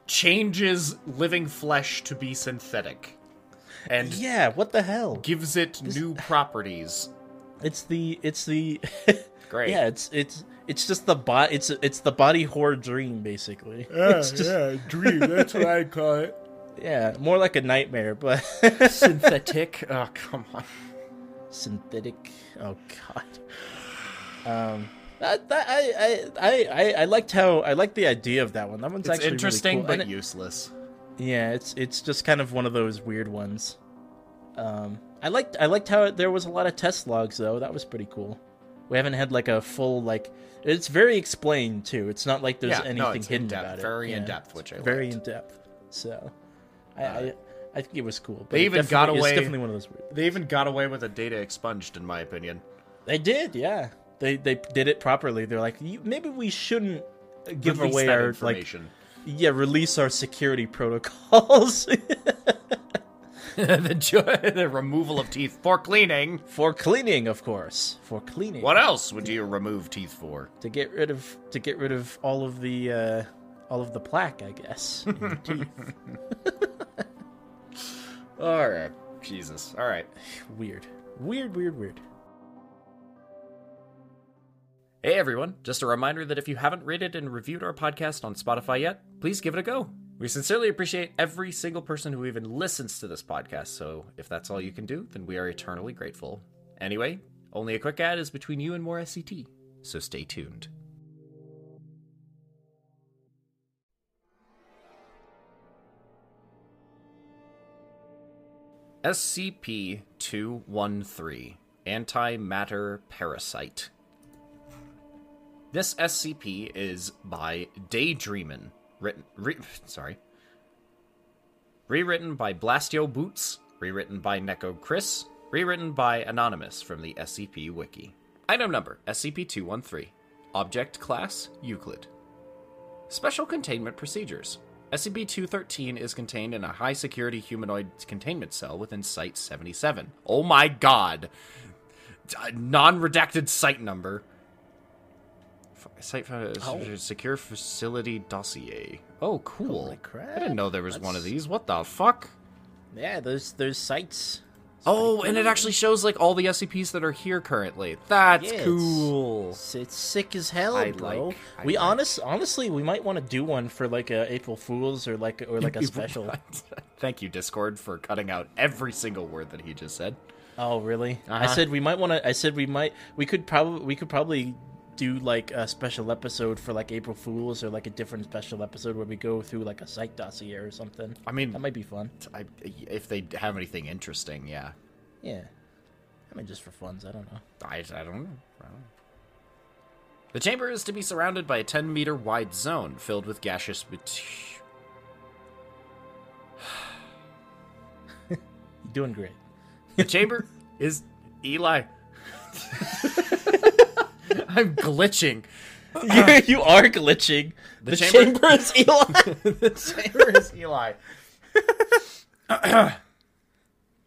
Speaker 2: changes living flesh to be synthetic and
Speaker 1: yeah, what the hell?
Speaker 2: gives it new properties.
Speaker 1: It's the it's the [laughs]
Speaker 2: Great.
Speaker 1: yeah, it's it's it's just the bot it's it's the body horror dream basically. [laughs] it's just
Speaker 2: dream. That's what I call it. [laughs]
Speaker 1: Yeah, more like a nightmare, but
Speaker 2: Synthetic. Oh, come on.
Speaker 1: synthetic. Oh god. Um, that, that I, I I I I liked how I liked the idea of that one. That one's
Speaker 2: It's
Speaker 1: actually
Speaker 2: interesting,
Speaker 1: really cool.
Speaker 2: but
Speaker 1: it-
Speaker 2: useless.
Speaker 1: Yeah, it's it's just kind of one of those weird ones. Um, I liked I liked how it, there was a lot of test logs though. That was pretty cool. We haven't had like a full like. It's very explained too. It's not like there's
Speaker 2: Yeah, no,
Speaker 1: anything
Speaker 2: it's
Speaker 1: hidden
Speaker 2: in-depth,
Speaker 1: about it.
Speaker 2: very
Speaker 1: Yeah,
Speaker 2: in-depth, which I
Speaker 1: very in depth. So, I,
Speaker 2: Uh,
Speaker 1: I I think it was cool. But
Speaker 2: they even got away-
Speaker 1: It's definitely one of those. Weird.
Speaker 2: They even got away with a data expunged, in my opinion.
Speaker 1: They did, yeah. They they did it properly. They're like, "You- maybe we shouldn't give
Speaker 2: Release
Speaker 1: away our like
Speaker 2: information.
Speaker 1: Yeah release our security protocols [laughs] [laughs]
Speaker 2: the, jo- the removal of teeth for cleaning.
Speaker 1: for cleaning, of course, for cleaning.
Speaker 2: What else would you remove teeth for?
Speaker 1: to get rid of to get rid of all of the uh, all of the plaque, I guess. in your [laughs] teeth.
Speaker 2: All right, Jesus. All right.
Speaker 1: Weird, weird, weird, weird.
Speaker 2: Hey everyone, just a reminder that if you haven't rated and reviewed our podcast on Spotify yet, please give it a go. We sincerely appreciate every single person who even listens to this podcast, so if that's all you can do, then we are eternally grateful. Anyway, only a quick ad is between you and more SCT, so stay tuned. SCP 213 Antimatter Parasite. This SCP is by Daydreamin, written, re, [laughs] sorry, rewritten by Blastio Boots, rewritten by Neko Chris, rewritten by Anonymous from the SCP Wiki. Item number SCP-213. Object class Euclid. Special containment procedures. SCP-213 is contained in a high-security humanoid containment cell within Site-77. Oh my god! Non-redacted site number. F- Site uh,
Speaker 1: Oh.
Speaker 2: secure facility dossier. Oh, cool!
Speaker 1: Holy crap.
Speaker 2: I didn't know there was one of these. What the fuck?
Speaker 1: Yeah, there's there's sites.
Speaker 2: Oh, and it actually shows like all the SCPs that are here currently. That's
Speaker 1: Yeah,
Speaker 2: cool.
Speaker 1: It's, it's sick as hell,
Speaker 2: I
Speaker 1: bro.
Speaker 2: like- I
Speaker 1: we
Speaker 2: like.
Speaker 1: honest, honestly, we might want to do one for like a April Fools or like or like a [laughs] special. [laughs]
Speaker 2: Thank you, Discord, for cutting out every single word that he just said.
Speaker 1: Oh, really? I
Speaker 2: Uh-huh.
Speaker 1: said we might want to. I said we might. We could probably. We could probably do like a special episode for like April Fools or like a different special episode where we go through like a site dossier or something.
Speaker 2: I mean,
Speaker 1: That might be fun.
Speaker 2: I, if they have anything interesting, yeah.
Speaker 1: Yeah. I mean, just for funs. I don't know.
Speaker 2: I, I don't know. I don't know. The chamber is to be surrounded by a 10 meter wide zone filled with gaseous material. [sighs]
Speaker 1: You're doing great.
Speaker 2: The chamber is Eli. [laughs] [laughs] I'm glitching. [laughs]
Speaker 1: you, you are glitching.
Speaker 2: The
Speaker 1: The,
Speaker 2: chamber-
Speaker 1: chamber... is [laughs] Eli.
Speaker 2: the chamber is Eli. [coughs]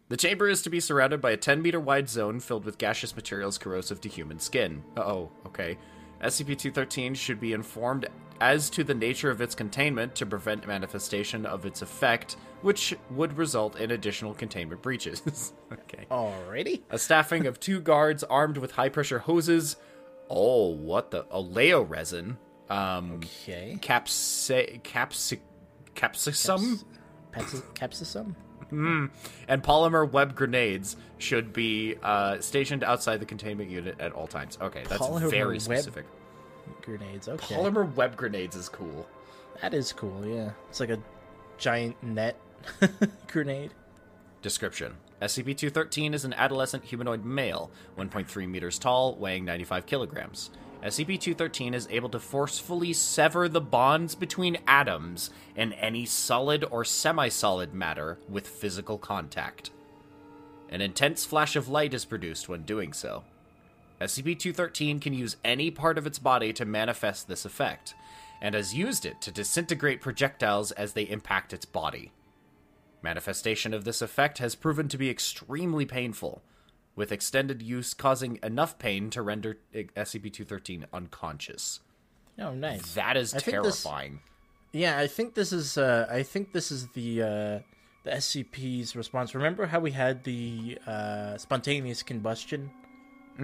Speaker 2: the chamber is to be surrounded by a 10 meter wide zone filled with gaseous materials corrosive to human skin. Uh oh, okay. SCP 213 should be informed as to the nature of its containment to prevent manifestation of its effect, which would result in additional containment breaches. okay.
Speaker 1: Alrighty.
Speaker 2: A staffing of two guards armed with high pressure hoses. Oh, what the? Oleo resin. Um,
Speaker 1: Okay.
Speaker 2: capsa capsi capsicum
Speaker 1: Caps- Capsicum.
Speaker 2: and polymer web grenades should be uh, stationed outside the containment unit at all times. Okay, that's
Speaker 1: Polymer
Speaker 2: very specific.
Speaker 1: Grenades. Okay.
Speaker 2: Polymer web grenades is cool.
Speaker 1: That is cool. Yeah. It's like a giant net [laughs] grenade.
Speaker 2: Description SCP 213 is an adolescent humanoid male, 1.3 meters tall, weighing 95 kilograms. SCP 213 is able to forcefully sever the bonds between atoms and any solid or semi solid matter with physical contact. An intense flash of light is produced when doing so. SCP 213 can use any part of its body to manifest this effect, and has used it to disintegrate projectiles as they impact its body. Manifestation of this effect has proven to be extremely painful, with extended use causing enough pain to render SCP 213 unconscious.
Speaker 1: Oh, nice.
Speaker 2: That is
Speaker 1: I think this-
Speaker 2: terrifying.
Speaker 1: Yeah, I think this is. Uh, I think this is the uh, the SCP's response. Remember how we had the uh, spontaneous combustion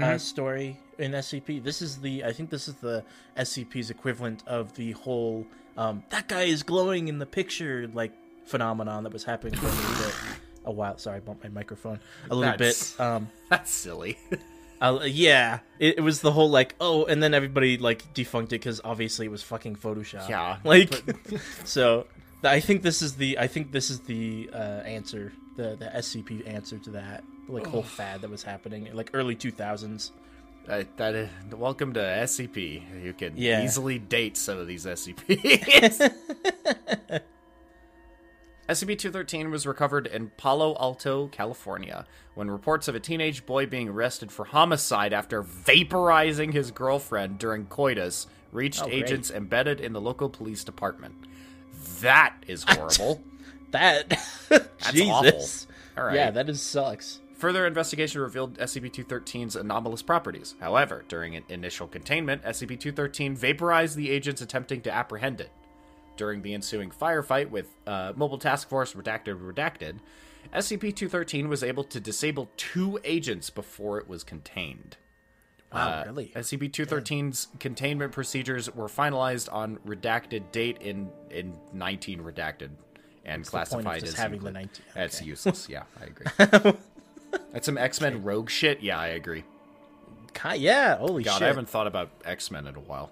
Speaker 1: uh, story in SCP? This is the. I think this is the SCP's equivalent of the whole. Um, that guy is glowing in the picture, like phenomenon that was happening for a little bit. A while. Sorry, I bumped my microphone a little
Speaker 2: That's-
Speaker 1: bit. Um, [laughs]
Speaker 2: That's silly. [laughs]
Speaker 1: uh, yeah, it, it was the whole like, oh, and then everybody like defunct it because obviously it was fucking Photoshop.
Speaker 2: Yeah, [laughs]
Speaker 1: like, so I think this is the I think this is the uh, answer, the the SCP answer to that like whole fad that was happening like early two thousands.
Speaker 2: Uh, that is, welcome to SCP. You can
Speaker 1: Yeah.
Speaker 2: easily date some of these SCPs. SCP-213 was recovered in Palo Alto, California, when reports of a teenage boy being arrested for homicide after vaporizing his girlfriend during coitus reached
Speaker 1: Oh, great.
Speaker 2: agents embedded in the local police department. That is [laughs] horrible.
Speaker 1: That [laughs]
Speaker 2: That's
Speaker 1: Jesus.
Speaker 2: awful. All right.
Speaker 1: Yeah, that is sucks.
Speaker 2: Further investigation revealed SCP-213's anomalous properties. However, during an initial containment, SCP-213 vaporized the agents attempting to apprehend it. During the ensuing firefight with uh, Mobile Task Force Redacted Redacted, SCP-213 was able to disable two agents before it was contained.
Speaker 1: Wow,
Speaker 2: Uh,
Speaker 1: really?
Speaker 2: SCP-213's containment procedures were finalized on redacted date in in 19 redacted and classified as
Speaker 1: having the
Speaker 2: Euclid.
Speaker 1: 19
Speaker 2: That's useless. Yeah, I agree. [laughs] That's some X Men rogue shit. Yeah, I agree.
Speaker 1: Yeah, holy
Speaker 2: God,
Speaker 1: shit.
Speaker 2: I haven't thought about X Men in a while.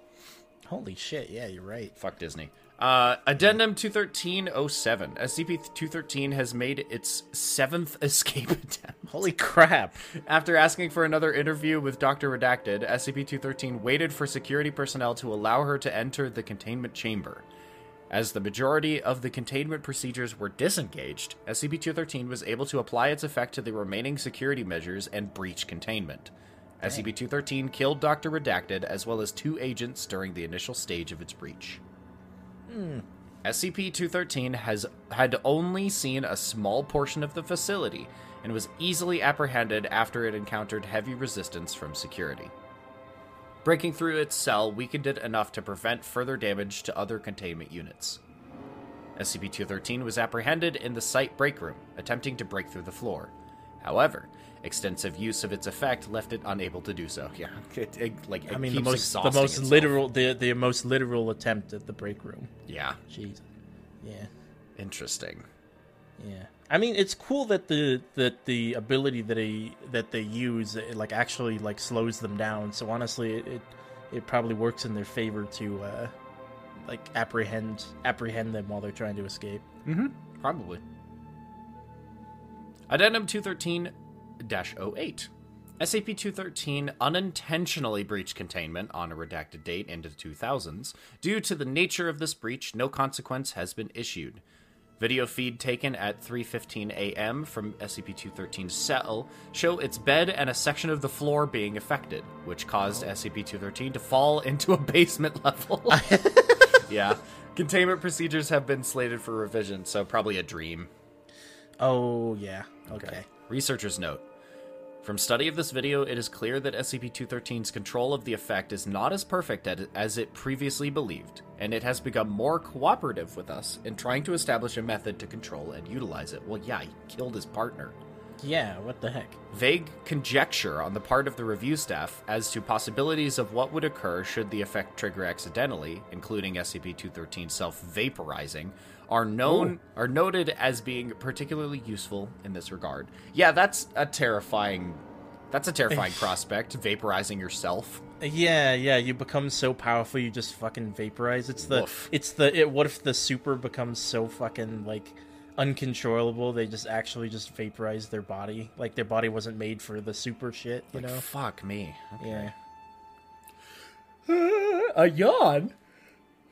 Speaker 1: Holy shit, yeah, you're right.
Speaker 2: Fuck Disney. Uh, Addendum 21307. SCP 213 has made its seventh [laughs] escape attempt.
Speaker 1: Holy crap.
Speaker 2: After asking for another interview with Dr. Redacted, uh, SCP 213 waited for security personnel to allow her to enter the containment chamber. As the majority of the containment procedures were disengaged, uh, SCP 213 was able to apply its effect to the remaining security measures and breach containment. Uh, SCP 213 killed Dr. Redacted as well as two agents during the initial stage of its breach. SCP 213 has had only seen a small portion of the facility and was easily apprehended after it encountered heavy resistance from security. Breaking through its cell weakened it enough to prevent further damage to other containment units. SCP 213 was apprehended in the site break room, attempting to break through the floor. However, extensive use of its effect left it unable to do so. Yeah, it, it- like it
Speaker 1: I mean, the most the most
Speaker 2: itself.
Speaker 1: literal the the most literal attempt at the break room.
Speaker 2: Yeah,
Speaker 1: Jeez. Yeah.
Speaker 2: interesting.
Speaker 1: Yeah. I mean, it's cool that the that the ability that they that they use it, like actually like slows them down. So honestly, it it, it probably works in their favor to uh like apprehend apprehend them while they're trying to escape.
Speaker 2: Mm-hmm. Probably. Addendum 213 08. SCP 213 unintentionally breached containment on a redacted date into the 2000s. Due to the nature of this breach, no consequence has been issued. Video feed taken at 3:15 a.m. from SCP-213's cell show its bed and a section of the floor being affected, which caused SCP-213 to fall into a basement level. yeah, containment procedures have been slated for revision, so probably a dream.
Speaker 1: Oh yeah. Okay.
Speaker 2: Researchers note From study of this video, it is clear that SCP 213's control of the effect is not as perfect as it previously believed, and it has become more cooperative with us in trying to establish a method to control and utilize it. Well, yeah, he killed his partner.
Speaker 1: Yeah. What the heck?
Speaker 2: Vague conjecture on the part of the review staff as to possibilities of what would occur should the effect trigger accidentally, including SCP-213 self-vaporizing, are known are noted as being particularly useful in this regard. Yeah, that's a terrifying that's a terrifying [laughs] prospect, vaporizing yourself.
Speaker 1: Yeah, yeah, you become so powerful you just fucking vaporize. It's the
Speaker 2: Woof.
Speaker 1: it's the it, what if the super becomes so fucking like uncontrollable they just actually just vaporize their body like their body wasn't made for the super shit, you know?
Speaker 2: Fuck me.
Speaker 1: Yeah. [sighs]
Speaker 2: A yawn.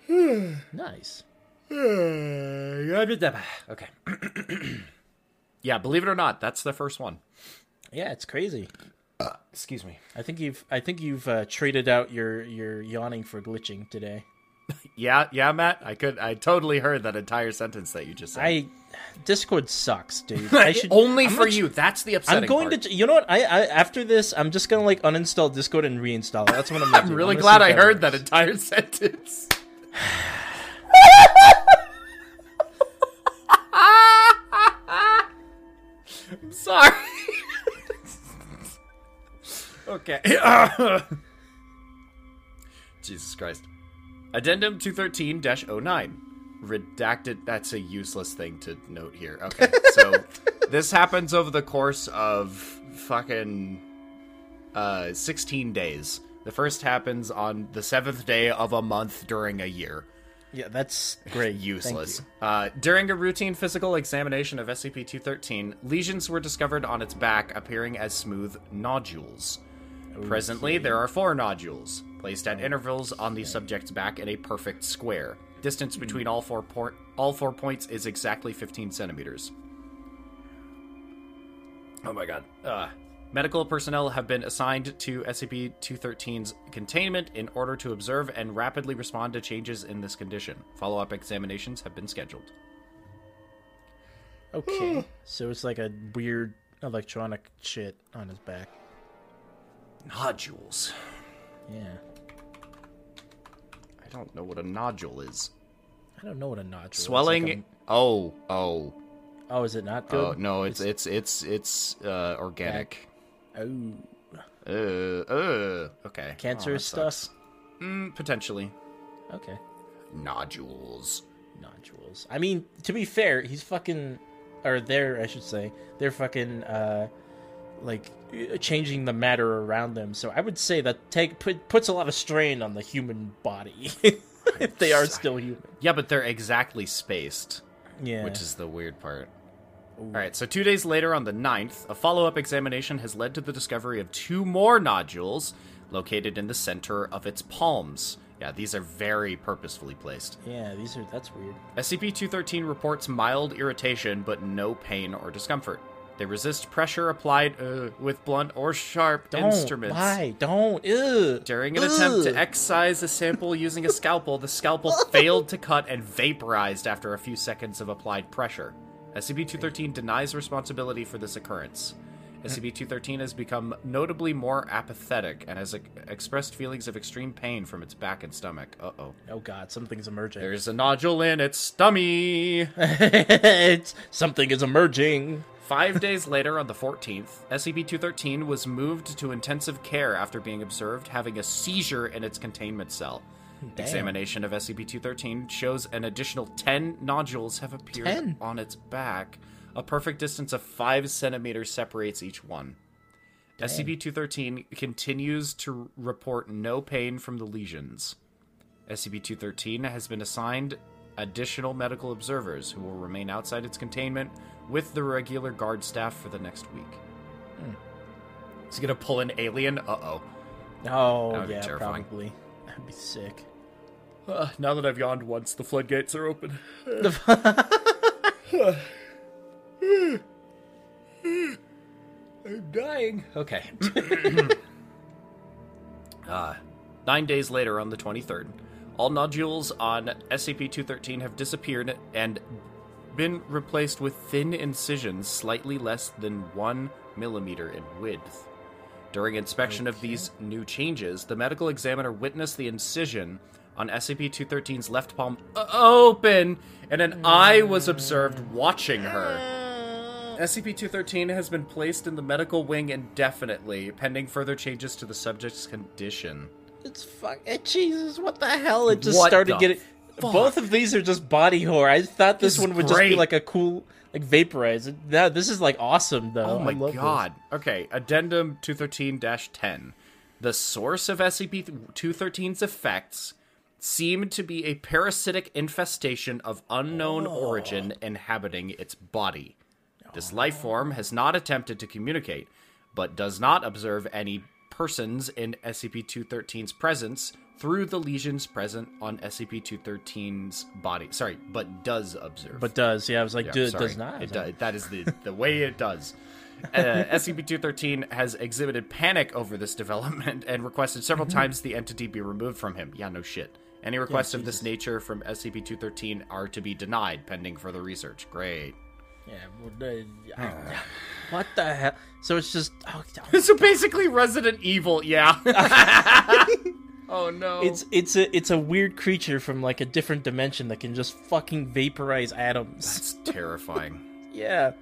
Speaker 2: [sighs]
Speaker 1: Nice. [sighs]
Speaker 2: Okay. [clears throat] yeah, believe it or not, that's the first one.
Speaker 1: Yeah, it's crazy.
Speaker 2: Excuse me.
Speaker 1: I think you've I think you've uh, traded out your your yawning for glitching today. [laughs]
Speaker 2: Yeah, yeah, Matt. I could I totally heard that entire sentence that you just said.
Speaker 1: I Discord sucks, dude. [laughs] I should
Speaker 2: Only
Speaker 1: I'm
Speaker 2: for
Speaker 1: not-
Speaker 2: you. That's the upsetting
Speaker 1: I'm going
Speaker 2: part.
Speaker 1: to. You know what? I, I after this, I'm just gonna like uninstall Discord and reinstall it. That's what I'm. Gonna [laughs]
Speaker 2: I'm
Speaker 1: do.
Speaker 2: really
Speaker 1: gonna
Speaker 2: glad I
Speaker 1: if
Speaker 2: heard that entire sentence. I'm sorry. okay. Jesus Christ. Addendum 213 09. redacted. That's a useless thing to note here. Okay, [laughs] so this happens over the course of fucking uh 16 days. The first happens on the seventh day of a month during a year.
Speaker 1: Yeah, that's great.
Speaker 2: Useless. Uh, during a routine physical examination of SCP-213, lesions were discovered on its back, appearing as smooth nodules. Presently, there are four nodules, placed at intervals on the subject's back in a perfect square. Distance between all four por- all four points is exactly 15 centimeters. Oh my god. Uh, medical personnel have been assigned to SCP-213's containment in order to observe and rapidly respond to changes in this condition. Follow-up examinations have been scheduled.
Speaker 1: Okay, so it's like a weird electronic shit on his back.
Speaker 2: Nodules.
Speaker 1: Yeah,
Speaker 2: I don't know what a nodule is.
Speaker 1: I don't know what a nodule. is. It's
Speaker 2: Swelling. oh, oh,
Speaker 1: oh, is it not good?
Speaker 2: oh! No, it's it's it's it's uh, organic.
Speaker 1: Oh,
Speaker 2: Uh, uh. Okay.
Speaker 1: cancerous
Speaker 2: Oh,
Speaker 1: stuff.
Speaker 2: Mm, potentially.
Speaker 1: Okay,
Speaker 2: Nodules.
Speaker 1: nodules. I mean, to be fair, he's fucking, or they're, I should say, they're fucking, uh, like uh, changing the matter around them. So I would say that take put, puts a lot of strain on the human body [laughs] if they are still human.
Speaker 2: Yeah, but they're exactly spaced,
Speaker 1: Yeah,
Speaker 2: which is the weird part. All right, so two days later, on the 9th, a follow up examination has led to the discovery of two more nodules located in the center of its palms. Yeah, these are very purposefully placed.
Speaker 1: yeah. These are that's weird.
Speaker 2: SCP 213 reports mild irritation but no pain or discomfort. They resist pressure applied uh, with blunt or sharp
Speaker 1: Don't
Speaker 2: instruments.
Speaker 1: why don't Ew.
Speaker 2: During an attempt to excise a sample using a scalpel, the scalpel [laughs] failed to cut and vaporized after a few seconds of applied pressure. SCP 213 denies responsibility for this occurrence. SCP 213 has become notably more apathetic and has ex- expressed feelings of extreme pain from its back and stomach. Uh oh.
Speaker 1: Oh god, something's emerging.
Speaker 2: There's a nodule in its stomach. [laughs]
Speaker 1: something is emerging.
Speaker 2: Five days later, on the 14th, SCP 213 was moved to intensive care after being observed having a seizure in its containment cell.
Speaker 1: Damn.
Speaker 2: Examination of SCP 213 shows an additional 10 nodules have appeared
Speaker 1: 10?
Speaker 2: on its back. A perfect distance of 5 centimeters separates each one. SCP 213 continues to report no pain from the lesions. SCP 213 has been assigned additional medical observers who will remain outside its containment with the regular guard staff for the next week. Is he gonna pull an alien? Uh oh.
Speaker 1: Oh
Speaker 2: That would be
Speaker 1: yeah, probably. That'd be sick.
Speaker 2: Uh, now that I've yawned once, the floodgates are open. [laughs] I'm dying. Okay. [laughs] uh, nine days later, on the 23rd, all nodules on SCP 213 have disappeared and been replaced with thin incisions slightly less than one millimeter in width. During inspection of these new changes, the medical examiner witnessed the incision on SCP 213's left palm open, and an eye was observed watching her. Uh. SCP 213 has been placed in the medical wing indefinitely, pending further changes to the subject's condition.
Speaker 1: It's fuck. eh, Jesus, what the hell? It just
Speaker 2: What
Speaker 1: started getting.
Speaker 2: fuck?
Speaker 1: Both of these are just body horror. I thought this,
Speaker 2: This
Speaker 1: one would just be like a cool, like vaporize. No, this is like awesome though.
Speaker 2: Oh my
Speaker 1: love this.
Speaker 2: god. Okay, Addendum 213 10. The source of SCP 213's effects seemed to be a parasitic infestation of unknown origin inhabiting its body. This life form has not attempted to communicate, but does not observe any persons in SCP 213's presence through the lesions present on SCP 213's body. Sorry, but does observe.
Speaker 1: But does yeah? I was like,
Speaker 2: Yeah,
Speaker 1: dude, does not.
Speaker 2: It does. That is the the way it does. Uh, [laughs] SCP-213 has exhibited panic over this development and requested several
Speaker 1: Mm-hmm.
Speaker 2: times the entity be removed from him. Yeah, no shit. Any requests of this nature from SCP-213 are to be denied pending further research. Great.
Speaker 1: Yeah. well, uh, I- [laughs] what the hell? So it's just. Oh, oh, [laughs]
Speaker 2: So basically, Resident Evil. Yeah. [laughs] oh no.
Speaker 1: it's it's a it's a weird creature from like a different dimension that can just fucking vaporize atoms.
Speaker 2: That's terrifying.
Speaker 1: Yeah.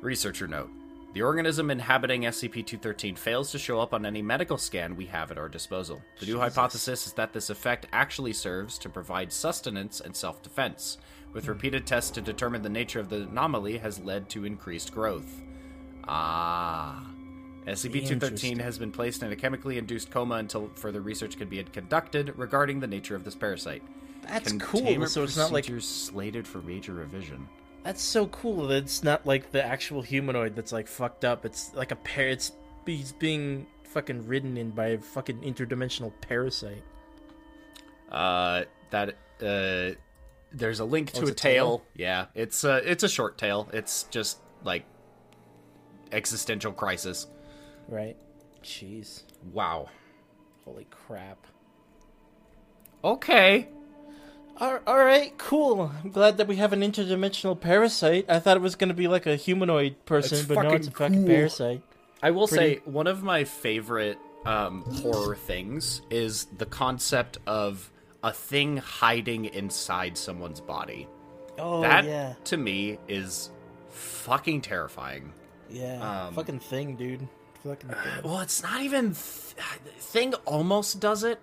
Speaker 2: Researcher note. The organism inhabiting SCP 213 fails to show up on any medical scan we have at our disposal. The new hypothesis is that this effect actually serves to provide sustenance and self defense, with repeated tests to determine the nature of the anomaly has led to increased growth. Ah. SCP 213 has been placed in a chemically induced coma until further research can be conducted regarding the nature of this parasite.
Speaker 1: That's cool. So it's not like
Speaker 2: slated for major revision.
Speaker 1: that's so cool that it's not like the actual humanoid that's like fucked up. It's like a pair. It's he's being fucking ridden in by a fucking interdimensional parasite.
Speaker 2: Uh, that uh, there's a link to
Speaker 1: Oh,
Speaker 2: a
Speaker 1: a
Speaker 2: tale.
Speaker 1: tale?
Speaker 2: Yeah, it's a it's a short tale. It's just like existential crisis.
Speaker 1: Right. Jeez.
Speaker 2: Wow.
Speaker 1: Holy crap.
Speaker 2: Okay.
Speaker 1: All all right, cool. I'm glad that we have an interdimensional parasite. I thought it was going to be like a humanoid person,
Speaker 2: That's
Speaker 1: but no, it's a fucking
Speaker 2: cool.
Speaker 1: parasite.
Speaker 2: I will
Speaker 1: Pretty-
Speaker 2: say one of my favorite um, horror things is the concept of a thing hiding inside someone's body.
Speaker 1: Oh
Speaker 2: that
Speaker 1: yeah,
Speaker 2: to me is fucking terrifying.
Speaker 1: yeah.
Speaker 2: um,
Speaker 1: fucking thing, dude. Fucking thing. [sighs]
Speaker 2: Well, it's not even th- thing almost does it.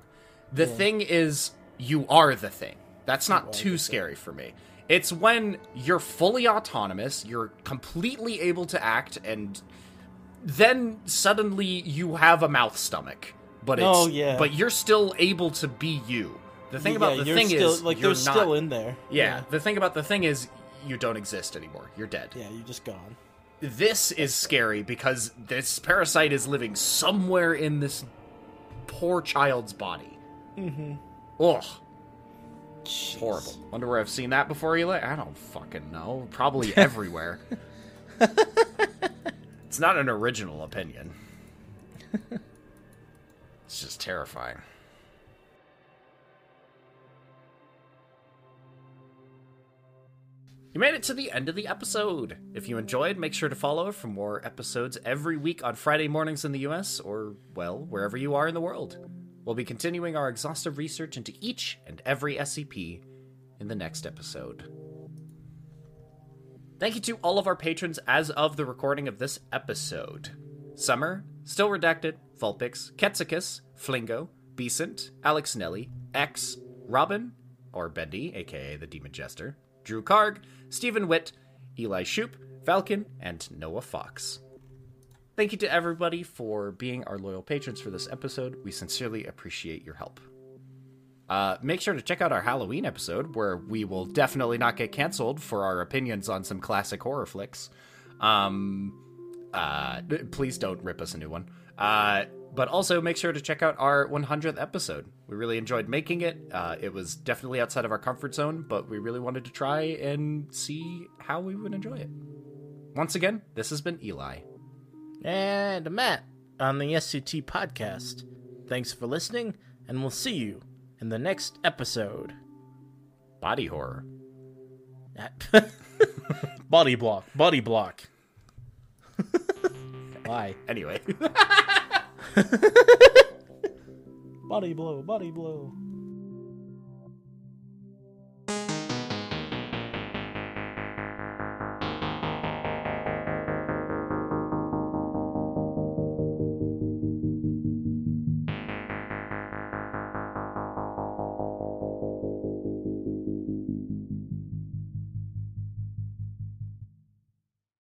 Speaker 2: The thing is you are the thing. That's not too scary for me. It's when you're fully autonomous, you're completely able to act and then suddenly you have a mouth stomach. But it's
Speaker 1: Oh, yeah.
Speaker 2: but you're still able to be you. The thing
Speaker 1: Yeah,
Speaker 2: about the
Speaker 1: you're
Speaker 2: thing
Speaker 1: still,
Speaker 2: is
Speaker 1: like
Speaker 2: you're
Speaker 1: they're
Speaker 2: not,
Speaker 1: still in there.
Speaker 2: yeah, the thing about the thing is you don't exist anymore. You're dead
Speaker 1: yeah, you're just gone.
Speaker 2: this is scary because this parasite is living somewhere in this poor child's body. Mm-hmm. Ugh,
Speaker 1: Jeez.
Speaker 2: horrible. Wonder where I've seen that before, Eli? I don't fucking know. Probably [laughs] everywhere. it's not an original opinion. [laughs] It's just terrifying. You made it to the end of the episode. If you enjoyed, make sure to follow for more episodes every week on Friday mornings in the US or, well, wherever you are in the world. We'll be continuing our exhaustive research into each and every SCP in the next episode. Thank you to all of our patrons as of the recording of this episode Summer, Still Redacted, Vulpix, Ketsicus, Flingo, Becent, Alex Nelly, X, Robin, or Bendy, aka the Demon Jester, Drew Karg, Stephen Witt, Eli Shoop, Falcon, and Noah Fox. Thank you to everybody for being our loyal patrons for this episode. We sincerely appreciate your help. Uh, make sure to check out our Halloween episode, where we will definitely not get canceled for our opinions on some classic horror flicks. Um, uh, please don't rip us a new one. Uh, but also make sure to check out our 100th episode. We really enjoyed making it. Uh, it was definitely outside of our comfort zone, but we really wanted to try and see how we would enjoy it. Once again, this has been Eli.
Speaker 1: And Matt on the SCT podcast. Thanks for listening, and we'll see you in the next episode.
Speaker 2: Body horror. [laughs]
Speaker 1: body block, body block. Why?
Speaker 2: Anyway. [laughs] [laughs]
Speaker 1: body blow, body blow.